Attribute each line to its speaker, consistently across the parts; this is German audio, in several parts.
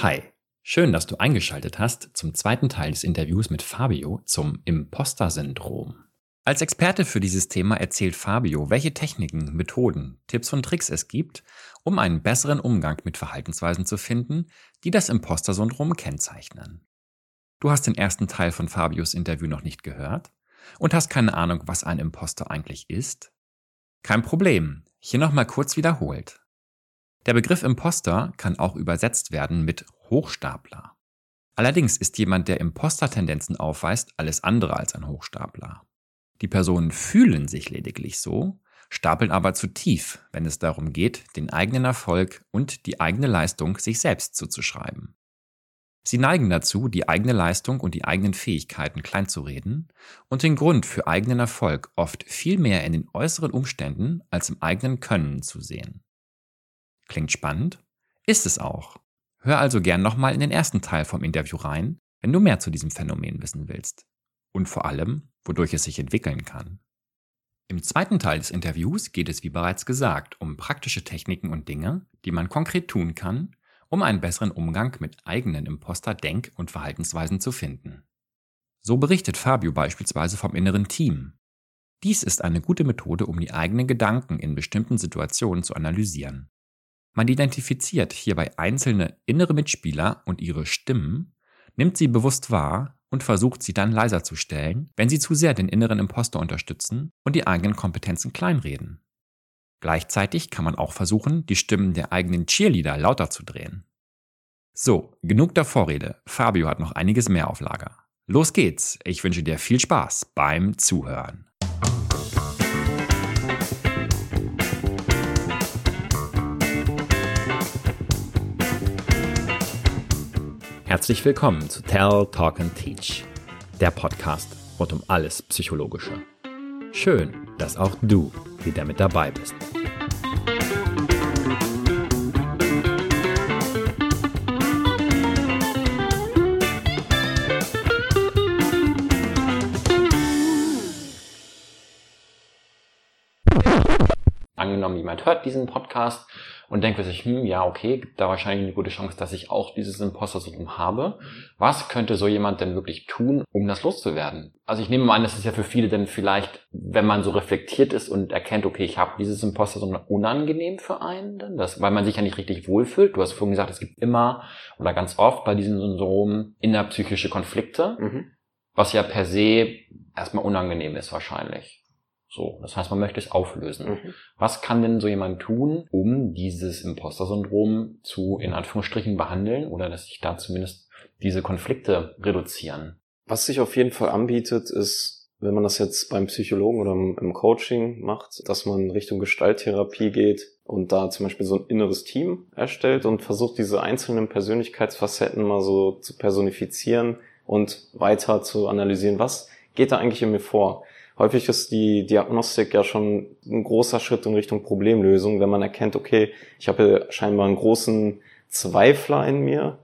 Speaker 1: Hi, schön, dass du eingeschaltet hast zum zweiten Teil des Interviews mit Fabio zum Imposter-Syndrom. Als Experte für dieses Thema erzählt Fabio, welche Techniken, Methoden, Tipps und Tricks es gibt, um einen besseren Umgang mit Verhaltensweisen zu finden, die das Imposter-Syndrom kennzeichnen. Du hast den ersten Teil von Fabios Interview noch nicht gehört und hast keine Ahnung, was ein Imposter eigentlich ist? Kein Problem, hier nochmal kurz wiederholt. Der Begriff Imposter kann auch übersetzt werden mit Hochstapler. Allerdings ist jemand, der Imposter-Tendenzen aufweist, alles andere als ein Hochstapler. Die Personen fühlen sich lediglich so, stapeln aber zu tief, wenn es darum geht, den eigenen Erfolg und die eigene Leistung sich selbst zuzuschreiben. Sie neigen dazu, die eigene Leistung und die eigenen Fähigkeiten kleinzureden und den Grund für eigenen Erfolg oft viel mehr in den äußeren Umständen als im eigenen Können zu sehen. Klingt spannend? Ist es auch. Hör also gern nochmal in den ersten Teil vom Interview rein, wenn du mehr zu diesem Phänomen wissen willst. Und vor allem, wodurch es sich entwickeln kann. Im zweiten Teil des Interviews geht es, wie bereits gesagt, um praktische Techniken und Dinge, die man konkret tun kann, um einen besseren Umgang mit eigenen Imposter-Denk- und Verhaltensweisen zu finden. So berichtet Fabio beispielsweise vom inneren Team. Dies ist eine gute Methode, um die eigenen Gedanken in bestimmten Situationen zu analysieren. Man identifiziert hierbei einzelne innere Mitspieler und ihre Stimmen, nimmt sie bewusst wahr und versucht sie dann leiser zu stellen, wenn sie zu sehr den inneren Imposter unterstützen und die eigenen Kompetenzen kleinreden. Gleichzeitig kann man auch versuchen, die Stimmen der eigenen Cheerleader lauter zu drehen. So, genug der Vorrede. Fabio hat noch einiges mehr auf Lager. Los geht's. Ich wünsche dir viel Spaß beim Zuhören. Herzlich willkommen zu Tell, Talk and Teach, der Podcast rund um alles Psychologische. Schön, dass auch du wieder mit dabei bist. Angenommen, jemand hört diesen Podcast und denke sich, hm, ja, okay, gibt da wahrscheinlich eine gute Chance, dass ich auch dieses Imposter-Syndrom habe. Was könnte so jemand denn wirklich tun, um das loszuwerden? Also ich nehme mal an, das ist ja für viele denn vielleicht, wenn man so reflektiert ist und erkennt, okay, ich habe dieses Imposter-Syndrom unangenehm für einen, denn das, weil man sich ja nicht richtig wohlfühlt. Du hast vorhin gesagt, es gibt immer oder ganz oft bei diesem Syndrom innerpsychische Konflikte, mhm. was ja per se erstmal unangenehm ist wahrscheinlich. So, das heißt, man möchte es auflösen. Mhm. Was kann denn so jemand tun, um dieses Imposter-Syndrom zu, in Anführungsstrichen, behandeln oder dass sich da zumindest diese Konflikte reduzieren?
Speaker 2: Was sich auf jeden Fall anbietet, ist, wenn man das jetzt beim Psychologen oder im Coaching macht, dass man Richtung Gestalttherapie geht und da zum Beispiel so ein inneres Team erstellt und versucht, diese einzelnen Persönlichkeitsfacetten mal so zu personifizieren und weiter zu analysieren, was geht da eigentlich in mir vor? Häufig ist die Diagnostik ja schon ein großer Schritt in Richtung Problemlösung, wenn man erkennt, okay, ich habe scheinbar einen großen Zweifler in mir.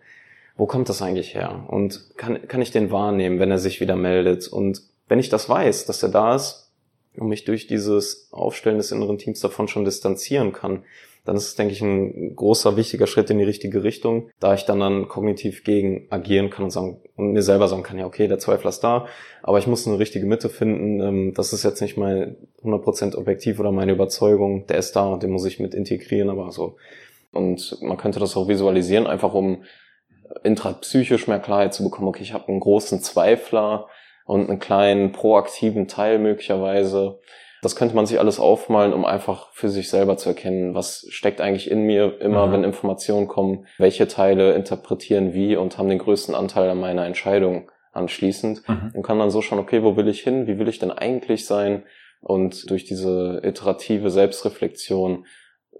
Speaker 2: Wo kommt das eigentlich her? Und kann, kann ich den wahrnehmen, wenn er sich wieder meldet? Und wenn ich das weiß, dass er da ist und mich durch dieses Aufstellen des inneren Teams davon schon distanzieren kann, dann ist es, denke ich, ein großer, wichtiger Schritt in die richtige Richtung, da ich dann dann kognitiv gegen agieren kann und sagen, und mir selber sagen kann, ja, okay, der Zweifel ist da, aber ich muss eine richtige Mitte finden, ähm, das ist jetzt nicht mal 100% objektiv oder meine Überzeugung, der ist da und den muss ich mit integrieren, aber so. Und man könnte das auch visualisieren, einfach um intrapsychisch mehr Klarheit zu bekommen, okay, ich habe einen großen Zweifler und einen kleinen proaktiven Teil möglicherweise, das könnte man sich alles aufmalen, um einfach für sich selber zu erkennen, was steckt eigentlich in mir immer, mhm. wenn Informationen kommen, welche Teile interpretieren wie und haben den größten Anteil an meiner Entscheidung anschließend mhm. und kann dann so schauen, okay, wo will ich hin, wie will ich denn eigentlich sein und durch diese iterative Selbstreflexion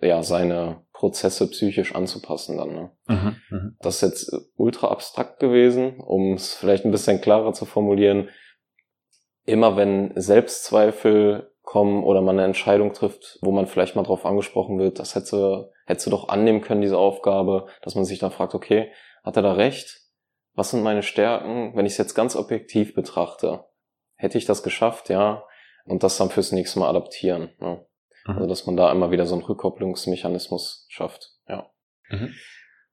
Speaker 2: ja seine Prozesse psychisch anzupassen dann. Ne? Mhm. mhm. Das ist jetzt ultra abstrakt gewesen, um es vielleicht ein bisschen klarer zu formulieren. Immer wenn Selbstzweifel kommen oder man eine Entscheidung trifft, wo man vielleicht mal drauf angesprochen wird, das hätte, hätte doch annehmen können, diese Aufgabe, dass man sich dann fragt, okay, hat er da recht? Was sind meine Stärken? Wenn ich es jetzt ganz objektiv betrachte, hätte ich das geschafft, ja? Und das dann fürs nächste Mal adaptieren. Ne? Mhm. Also dass man da immer wieder so einen Rückkopplungsmechanismus schafft, ja. Mhm.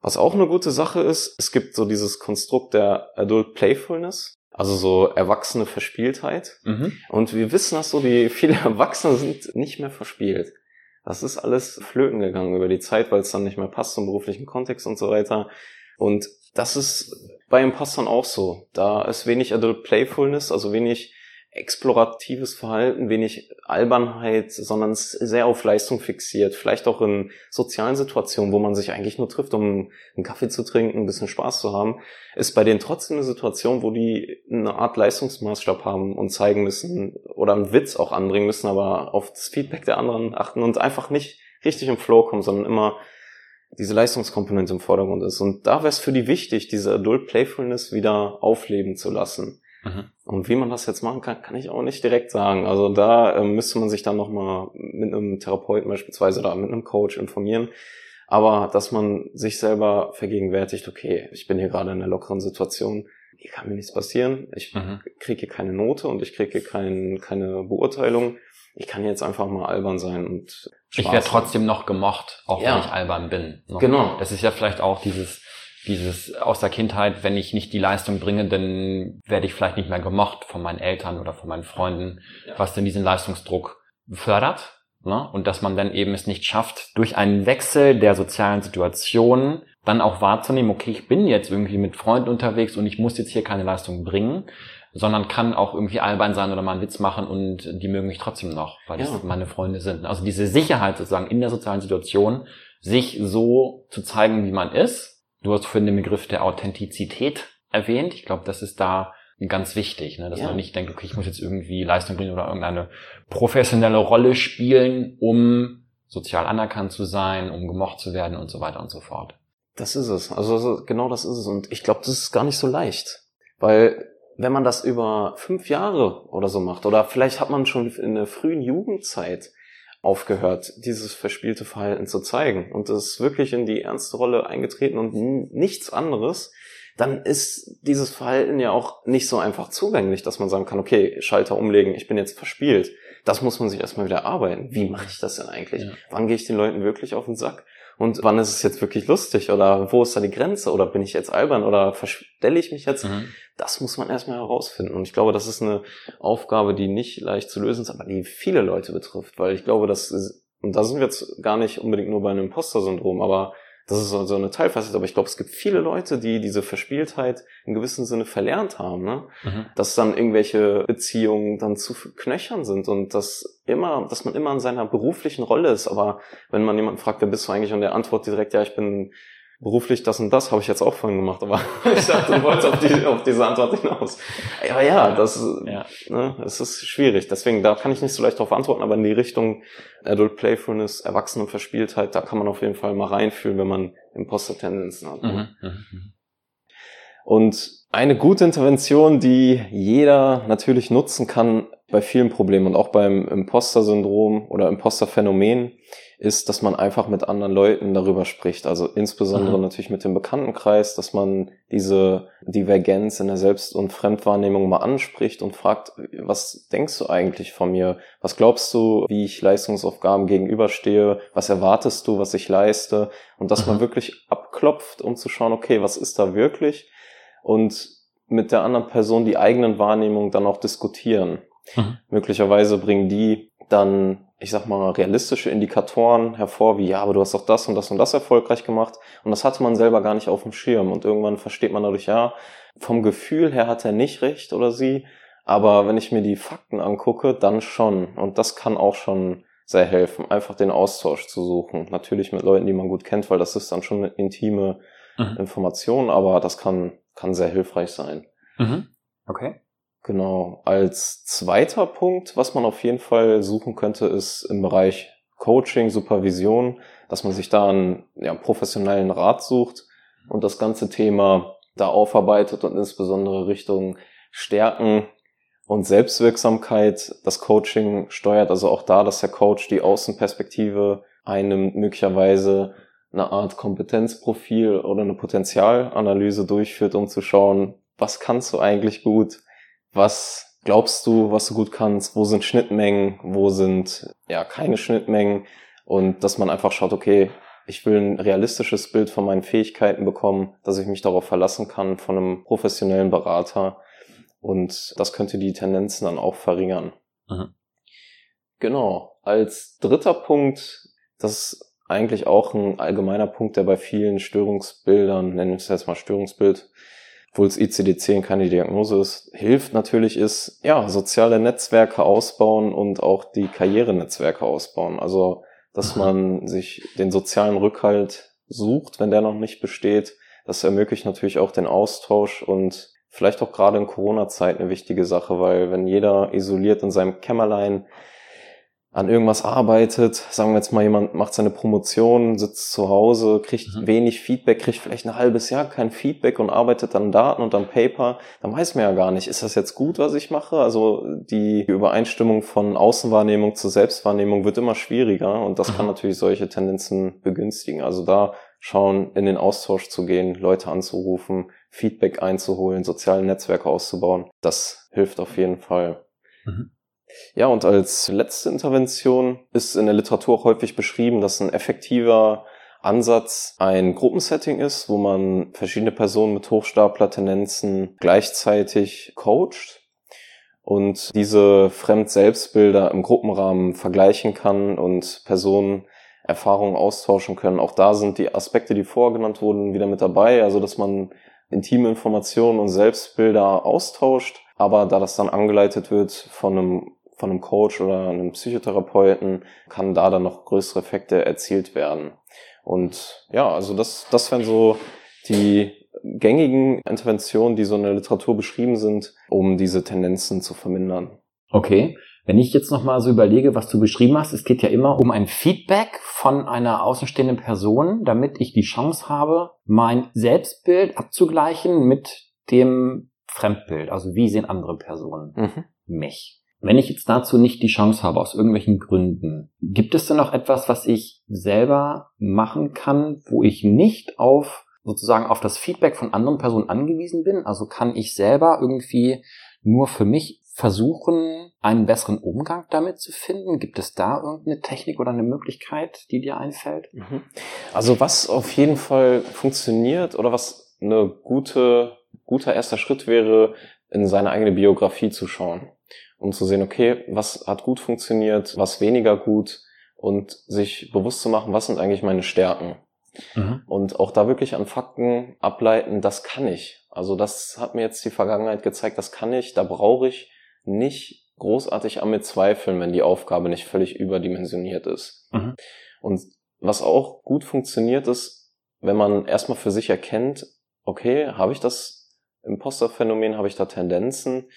Speaker 2: Was auch eine gute Sache ist, es gibt so dieses Konstrukt der Adult Playfulness. Also so erwachsene Verspieltheit. Mhm. Und wir wissen das so, die viele Erwachsene sind nicht mehr verspielt. Das ist alles flöten gegangen über die Zeit, weil es dann nicht mehr passt zum beruflichen Kontext und so weiter. Und das ist bei Impostern auch so. Da ist wenig Adult Playfulness, also wenig exploratives Verhalten, wenig Albernheit, sondern sehr auf Leistung fixiert. Vielleicht auch in sozialen Situationen, wo man sich eigentlich nur trifft, um einen Kaffee zu trinken, ein bisschen Spaß zu haben, ist bei denen trotzdem eine Situation, wo die eine Art Leistungsmaßstab haben und zeigen müssen oder einen Witz auch anbringen müssen, aber auf das Feedback der anderen achten und einfach nicht richtig im Flow kommen, sondern immer diese Leistungskomponente im Vordergrund ist. Und da wäre es für die wichtig, diese Adult Playfulness wieder aufleben zu lassen. Mhm. Und wie man das jetzt machen kann, kann ich auch nicht direkt sagen. Also da äh, müsste man sich dann nochmal mit einem Therapeuten beispielsweise oder mit einem Coach informieren. Aber dass man sich selber vergegenwärtigt, okay, ich bin hier gerade in einer lockeren Situation, hier kann mir nichts passieren, ich mhm. kriege hier keine Note und ich kriege hier kein, keine Beurteilung. Ich kann jetzt einfach mal albern sein und
Speaker 1: Spaß Ich werde trotzdem noch gemocht, auch ja. wenn ich albern bin.
Speaker 2: Noch. Genau.
Speaker 1: Das ist ja vielleicht auch dieses dieses aus der Kindheit, wenn ich nicht die Leistung bringe, dann werde ich vielleicht nicht mehr gemocht von meinen Eltern oder von meinen Freunden, ja. was denn diesen Leistungsdruck fördert. Ne? Und dass man dann eben es nicht schafft, durch einen Wechsel der sozialen Situation dann auch wahrzunehmen, okay, ich bin jetzt irgendwie mit Freunden unterwegs und ich muss jetzt hier keine Leistung bringen, sondern kann auch irgendwie albern sein oder mal einen Witz machen und die mögen mich trotzdem noch, weil ja. das meine Freunde sind. Also diese Sicherheit sozusagen in der sozialen Situation, sich so zu zeigen, wie man ist, Du hast vorhin den Begriff der Authentizität erwähnt. Ich glaube, das ist da ganz wichtig, ne? dass ja. man nicht denkt, okay, ich muss jetzt irgendwie Leistung bringen oder irgendeine professionelle Rolle spielen, um sozial anerkannt zu sein, um gemocht zu werden und so weiter und so fort.
Speaker 2: Das ist es. Also genau das ist es. Und ich glaube, das ist gar nicht so leicht. Weil wenn man das über fünf Jahre oder so macht, oder vielleicht hat man schon in der frühen Jugendzeit aufgehört, dieses verspielte Verhalten zu zeigen und ist wirklich in die ernste Rolle eingetreten und nichts anderes, dann ist dieses Verhalten ja auch nicht so einfach zugänglich, dass man sagen kann, okay, Schalter umlegen, ich bin jetzt verspielt. Das muss man sich erstmal wieder arbeiten. Wie mache ich das denn eigentlich? Ja. Wann gehe ich den Leuten wirklich auf den Sack? Und wann ist es jetzt wirklich lustig? Oder wo ist da die Grenze? Oder bin ich jetzt albern? Oder verstelle ich mich jetzt? Mhm. Das muss man erstmal herausfinden. Und ich glaube, das ist eine Aufgabe, die nicht leicht zu lösen ist, aber die viele Leute betrifft. Weil ich glaube, das ist, und da sind wir jetzt gar nicht unbedingt nur bei einem Imposter-Syndrom, aber das ist so eine Teilfacette, aber ich glaube, es gibt viele Leute, die diese Verspieltheit in gewissem Sinne verlernt haben, ne? Mhm. dass dann irgendwelche Beziehungen dann zu knöchern sind und dass immer, dass man immer in seiner beruflichen Rolle ist. Aber wenn man jemanden fragt, wer bist du eigentlich, und der antwortet direkt, ja, ich bin beruflich das und das habe ich jetzt auch vorhin gemacht, aber ich dachte, du wolltest auf, die, auf diese Antwort hinaus. Aber ja, das ja. Ne, es ist schwierig. Deswegen, da kann ich nicht so leicht darauf antworten, aber in die Richtung Adult Playfulness, Erwachsenenverspieltheit, da kann man auf jeden Fall mal reinfühlen, wenn man Imposter-Tendenzen hat. Ne? Mhm, mhm, mhm. Und eine gute Intervention, die jeder natürlich nutzen kann bei vielen Problemen und auch beim Imposter-Syndrom oder Imposter-Phänomen, ist, dass man einfach mit anderen Leuten darüber spricht. Also insbesondere mhm. natürlich mit dem Bekanntenkreis, dass man diese Divergenz in der Selbst- und Fremdwahrnehmung mal anspricht und fragt, was denkst du eigentlich von mir? Was glaubst du, wie ich Leistungsaufgaben gegenüberstehe? Was erwartest du, was ich leiste? Und dass mhm. man wirklich abklopft, um zu schauen, okay, was ist da wirklich? Und mit der anderen Person die eigenen Wahrnehmungen dann auch diskutieren. Mhm. Möglicherweise bringen die dann ich sag mal, realistische Indikatoren hervor, wie, ja, aber du hast doch das und das und das erfolgreich gemacht. Und das hatte man selber gar nicht auf dem Schirm. Und irgendwann versteht man dadurch, ja, vom Gefühl her hat er nicht recht oder sie. Aber wenn ich mir die Fakten angucke, dann schon. Und das kann auch schon sehr helfen, einfach den Austausch zu suchen. Natürlich mit Leuten, die man gut kennt, weil das ist dann schon eine intime mhm. Information, aber das kann, kann sehr hilfreich sein.
Speaker 1: Mhm. Okay.
Speaker 2: Genau. Als zweiter Punkt, was man auf jeden Fall suchen könnte, ist im Bereich Coaching, Supervision, dass man sich da einen ja, professionellen Rat sucht und das ganze Thema da aufarbeitet und insbesondere Richtung Stärken und Selbstwirksamkeit das Coaching steuert. Also auch da, dass der Coach die Außenperspektive einnimmt, möglicherweise eine Art Kompetenzprofil oder eine Potenzialanalyse durchführt, um zu schauen, was kannst du eigentlich gut, was glaubst du, was du gut kannst? Wo sind Schnittmengen? Wo sind ja keine Schnittmengen? Und dass man einfach schaut, okay, ich will ein realistisches Bild von meinen Fähigkeiten bekommen, dass ich mich darauf verlassen kann von einem professionellen Berater. Und das könnte die Tendenzen dann auch verringern. Mhm. Genau. Als dritter Punkt, das ist eigentlich auch ein allgemeiner Punkt, der bei vielen Störungsbildern, nennen wir es jetzt mal Störungsbild, obwohl es ICD-10 keine Diagnose ist, hilft natürlich ist, ja, soziale Netzwerke ausbauen und auch die Karrierenetzwerke ausbauen. Also, dass man sich den sozialen Rückhalt sucht, wenn der noch nicht besteht. Das ermöglicht natürlich auch den Austausch und vielleicht auch gerade in Corona-Zeit eine wichtige Sache, weil wenn jeder isoliert in seinem Kämmerlein an irgendwas arbeitet, sagen wir jetzt mal, jemand macht seine Promotion, sitzt zu Hause, kriegt mhm. wenig Feedback, kriegt vielleicht ein halbes Jahr kein Feedback und arbeitet an Daten und am Paper, dann weiß man ja gar nicht, ist das jetzt gut, was ich mache? Also die Übereinstimmung von Außenwahrnehmung zur Selbstwahrnehmung wird immer schwieriger und das mhm. kann natürlich solche Tendenzen begünstigen. Also da schauen, in den Austausch zu gehen, Leute anzurufen, Feedback einzuholen, soziale Netzwerke auszubauen, das hilft auf jeden Fall. Mhm. Ja, und als letzte Intervention ist in der Literatur auch häufig beschrieben, dass ein effektiver Ansatz ein Gruppensetting ist, wo man verschiedene Personen mit Hochstapler-Tendenzen gleichzeitig coacht und diese Fremd-Selbstbilder im Gruppenrahmen vergleichen kann und Personen Erfahrungen austauschen können. Auch da sind die Aspekte, die vorgenannt wurden, wieder mit dabei, also dass man intime Informationen und Selbstbilder austauscht, aber da das dann angeleitet wird von einem von einem Coach oder einem Psychotherapeuten kann da dann noch größere Effekte erzielt werden. Und ja, also das, das wären so die gängigen Interventionen, die so in der Literatur beschrieben sind, um diese Tendenzen zu vermindern.
Speaker 1: Okay. Wenn ich jetzt nochmal so überlege, was du beschrieben hast, es geht ja immer um ein Feedback von einer außenstehenden Person, damit ich die Chance habe, mein Selbstbild abzugleichen mit dem Fremdbild. Also wie sehen andere Personen mhm. mich? Wenn ich jetzt dazu nicht die Chance habe, aus irgendwelchen Gründen, gibt es denn noch etwas, was ich selber machen kann, wo ich nicht auf sozusagen auf das Feedback von anderen Personen angewiesen bin? Also kann ich selber irgendwie nur für mich versuchen, einen besseren Umgang damit zu finden? Gibt es da irgendeine Technik oder eine Möglichkeit, die dir einfällt? Mhm.
Speaker 2: Also was auf jeden Fall funktioniert oder was eine gute, guter erster Schritt wäre, in seine eigene Biografie zu schauen um zu sehen, okay, was hat gut funktioniert, was weniger gut und sich bewusst zu machen, was sind eigentlich meine Stärken. Mhm. Und auch da wirklich an Fakten ableiten, das kann ich. Also das hat mir jetzt die Vergangenheit gezeigt, das kann ich, da brauche ich nicht großartig an mir zweifeln, wenn die Aufgabe nicht völlig überdimensioniert ist. Mhm. Und was auch gut funktioniert ist, wenn man erstmal für sich erkennt, okay, habe ich das Imposterphänomen, habe ich da Tendenzen,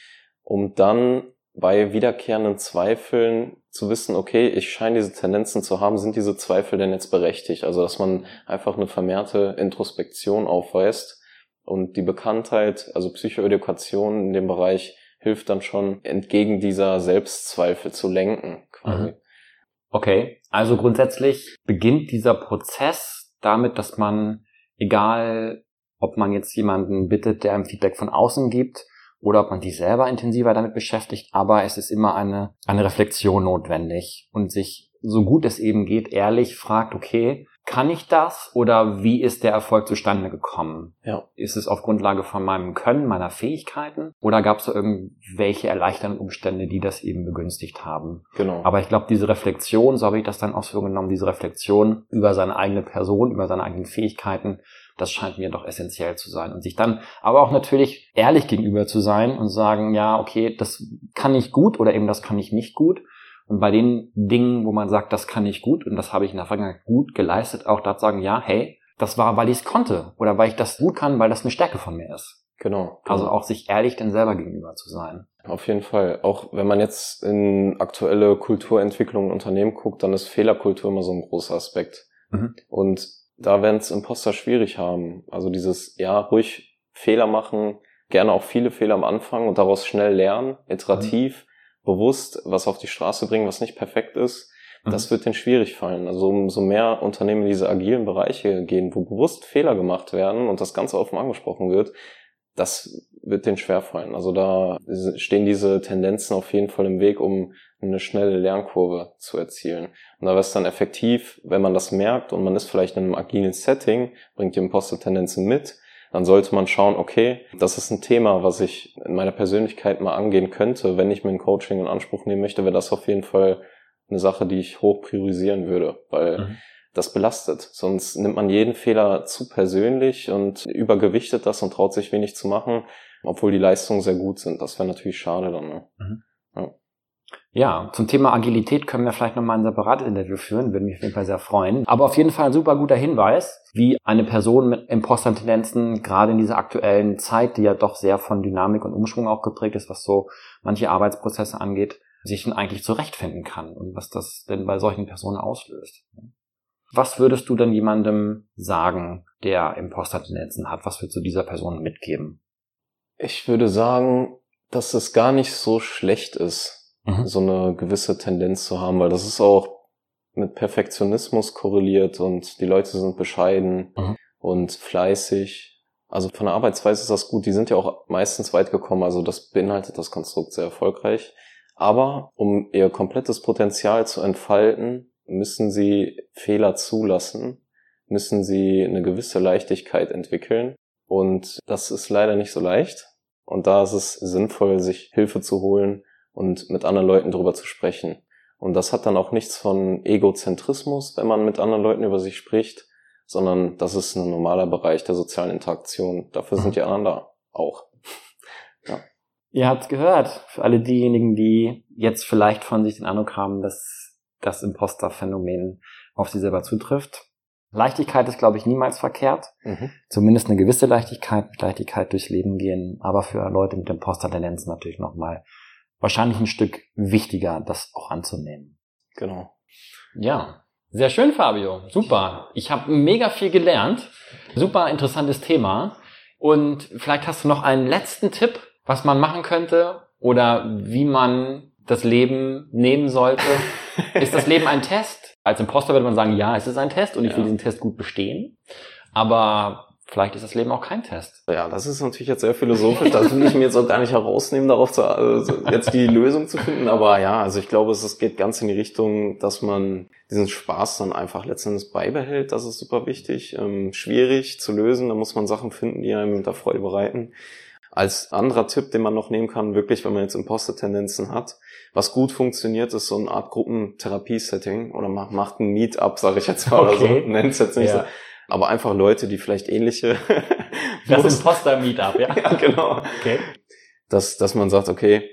Speaker 2: um dann bei wiederkehrenden Zweifeln zu wissen, okay, ich scheine diese Tendenzen zu haben, sind diese Zweifel denn jetzt berechtigt? Also, dass man einfach eine vermehrte Introspektion aufweist und die Bekanntheit, also Psychoedukation in dem Bereich hilft dann schon entgegen dieser Selbstzweifel zu lenken, quasi. Mhm.
Speaker 1: Okay, also grundsätzlich beginnt dieser Prozess damit, dass man, egal ob man jetzt jemanden bittet, der einem Feedback von außen gibt, oder ob man sich selber intensiver damit beschäftigt, aber es ist immer eine, eine Reflexion notwendig und sich so gut es eben geht, ehrlich fragt, okay, kann ich das oder wie ist der Erfolg zustande gekommen? Ja. Ist es auf Grundlage von meinem Können, meiner Fähigkeiten oder gab es da irgendwelche erleichternden Umstände, die das eben begünstigt haben? Genau. Aber ich glaube, diese Reflexion, so habe ich das dann auch so genommen, diese Reflexion über seine eigene Person, über seine eigenen Fähigkeiten, das scheint mir doch essentiell zu sein. Und sich dann aber auch natürlich ehrlich gegenüber zu sein und sagen, ja, okay, das kann ich gut oder eben das kann ich nicht gut. Und bei den Dingen, wo man sagt, das kann ich gut und das habe ich in der Vergangenheit gut geleistet, auch da sagen, ja, hey, das war, weil ich es konnte oder weil ich das gut kann, weil das eine Stärke von mir ist. Genau, genau. Also auch sich ehrlich denn selber gegenüber zu sein.
Speaker 2: Auf jeden Fall. Auch wenn man jetzt in aktuelle Kulturentwicklung in Unternehmen guckt, dann ist Fehlerkultur immer so ein großer Aspekt. Mhm. Und da werden es Imposter schwierig haben. Also dieses, ja, ruhig Fehler machen, gerne auch viele Fehler am Anfang und daraus schnell lernen, iterativ, mhm. bewusst was auf die Straße bringen, was nicht perfekt ist. Mhm. Das wird denen schwierig fallen. Also umso mehr Unternehmen in diese agilen Bereiche gehen, wo bewusst Fehler gemacht werden und das Ganze offen angesprochen wird, das wird denen schwerfallen. Also da stehen diese Tendenzen auf jeden Fall im Weg, um eine schnelle Lernkurve zu erzielen. Und da wäre es dann effektiv, wenn man das merkt und man ist vielleicht in einem agilen Setting, bringt die Imposter-Tendenzen mit, dann sollte man schauen, okay, das ist ein Thema, was ich in meiner Persönlichkeit mal angehen könnte. Wenn ich mir ein Coaching in Anspruch nehmen möchte, wäre das auf jeden Fall eine Sache, die ich hoch priorisieren würde, weil mhm. Das belastet. Sonst nimmt man jeden Fehler zu persönlich und übergewichtet das und traut sich wenig zu machen, obwohl die Leistungen sehr gut sind. Das wäre natürlich schade dann. Ne? Mhm.
Speaker 1: Ja. Ja, zum Thema Agilität können wir vielleicht nochmal ein separates Interview führen, würde mich auf jeden Fall sehr freuen. Aber auf jeden Fall ein super guter Hinweis, wie eine Person mit Imposter-Tendenzen gerade in dieser aktuellen Zeit, die ja doch sehr von Dynamik und Umschwung auch geprägt ist, was so manche Arbeitsprozesse angeht, sich denn eigentlich zurechtfinden kann und was das denn bei solchen Personen auslöst. Was würdest du denn jemandem sagen, der Imposter-Tendenzen hat? Was würdest du dieser Person mitgeben?
Speaker 2: Ich würde sagen, dass es gar nicht so schlecht ist, mhm. so eine gewisse Tendenz zu haben, weil das ist auch mit Perfektionismus korreliert und die Leute sind bescheiden mhm. und fleißig. Also von der Arbeitsweise ist das gut. Die sind ja auch meistens weit gekommen. Also das beinhaltet das Konstrukt sehr erfolgreich. Aber um ihr komplettes Potenzial zu entfalten, müssen sie Fehler zulassen, müssen sie eine gewisse Leichtigkeit entwickeln. Und das ist leider nicht so leicht. Und da ist es sinnvoll, sich Hilfe zu holen, und mit anderen Leuten darüber zu sprechen. Und das hat dann auch nichts von Egozentrismus, wenn man mit anderen Leuten über sich spricht, sondern das ist ein normaler Bereich der sozialen Interaktion. Dafür sind die anderen da auch.
Speaker 1: ja. Ihr habt gehört, für alle diejenigen, die jetzt vielleicht von sich den Eindruck haben, dass das Imposter-Phänomen auf sie selber zutrifft. Leichtigkeit ist, glaube ich, niemals verkehrt. Mhm. Zumindest eine gewisse Leichtigkeit, mit Leichtigkeit durchs Leben gehen, aber für Leute mit Imposter-Tendenzen natürlich nochmal wahrscheinlich ein Stück wichtiger, das auch anzunehmen.
Speaker 2: Genau.
Speaker 1: Ja, sehr schön, Fabio. Super. Ich habe mega viel gelernt. Super interessantes Thema. Und vielleicht hast du noch einen letzten Tipp, was man machen könnte oder wie man das Leben nehmen sollte. ist das Leben ein Test? Als Imposter würde man sagen, ja, es ist ein Test und ich will diesen Test gut bestehen. Aber Vielleicht ist das Leben auch kein Test.
Speaker 2: Ja, das ist natürlich jetzt sehr philosophisch. Das will ich mir jetzt auch gar nicht herausnehmen, darauf zu, also jetzt die Lösung zu finden. Aber ja, also ich glaube, es geht ganz in die Richtung, dass man diesen Spaß dann einfach letztendlich beibehält. Das ist super wichtig. Ähm, schwierig zu lösen. Da muss man Sachen finden, die einem da Freude bereiten. Als anderer Tipp, den man noch nehmen kann, wirklich, wenn man jetzt Imposter-Tendenzen hat, was gut funktioniert, ist so eine Art Gruppentherapie-Setting oder macht ein Meetup, sage ich jetzt mal, okay. oder so, nennt es jetzt nicht ja. so aber einfach Leute, die vielleicht ähnliche.
Speaker 1: das ist Imposter-Meetup, ja.
Speaker 2: ja, genau. Okay. Dass, dass man sagt, okay,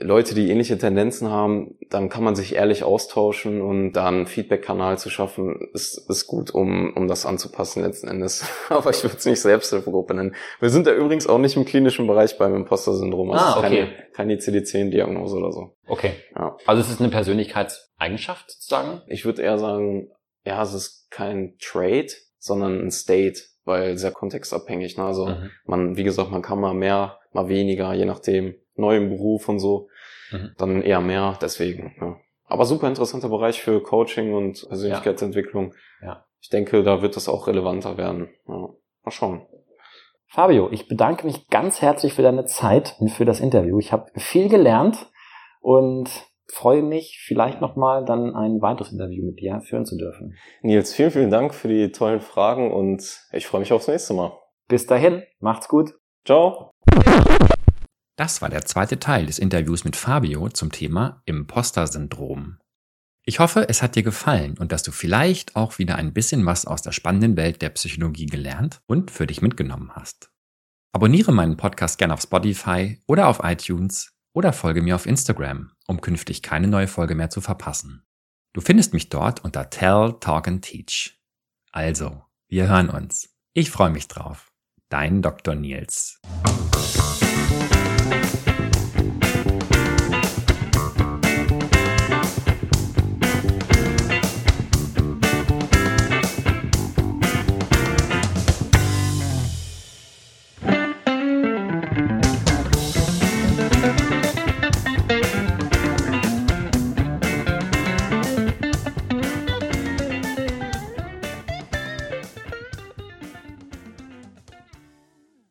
Speaker 2: Leute, die ähnliche Tendenzen haben, dann kann man sich ehrlich austauschen und da einen Feedback-Kanal zu schaffen, ist, ist gut, um, um das anzupassen letzten Endes. Aber ich würde es nicht Selbsthilfegruppe nennen. Wir sind ja übrigens auch nicht im klinischen Bereich beim Imposter-Syndrom.
Speaker 1: Also ah, okay.
Speaker 2: Keine, keine ICD-10-Diagnose oder so.
Speaker 1: Okay. Ja. Also es ist eine Persönlichkeitseigenschaft sozusagen?
Speaker 2: Ich würde eher sagen, ja, es ist kein Trade, sondern ein State, weil sehr kontextabhängig. Ne? Also mhm. man, wie gesagt, man kann mal mehr, mal weniger, je nachdem, neu im Beruf und so, mhm. dann eher mehr, deswegen. Ja. Aber super interessanter Bereich für Coaching und Persönlichkeitsentwicklung. Ja. ja. Ich denke, da wird das auch relevanter werden. Ja. Mal schauen.
Speaker 1: Fabio, ich bedanke mich ganz herzlich für deine Zeit und für das Interview. Ich habe viel gelernt und freue mich, vielleicht nochmal dann ein weiteres Interview mit dir führen zu dürfen.
Speaker 2: Nils, vielen, vielen Dank für die tollen Fragen und ich freue mich aufs nächste Mal.
Speaker 1: Bis dahin, macht's gut.
Speaker 2: Ciao.
Speaker 1: Das war der zweite Teil des Interviews mit Fabio zum Thema Imposter-Syndrom. Ich hoffe, es hat dir gefallen und dass du vielleicht auch wieder ein bisschen was aus der spannenden Welt der Psychologie gelernt und für dich mitgenommen hast. Abonniere meinen Podcast gerne auf Spotify oder auf iTunes oder folge mir auf Instagram, um künftig keine neue Folge mehr zu verpassen. Du findest mich dort unter Tell, Talk and Teach. Also, wir hören uns. Ich freue mich drauf. Dein Dr. Nils.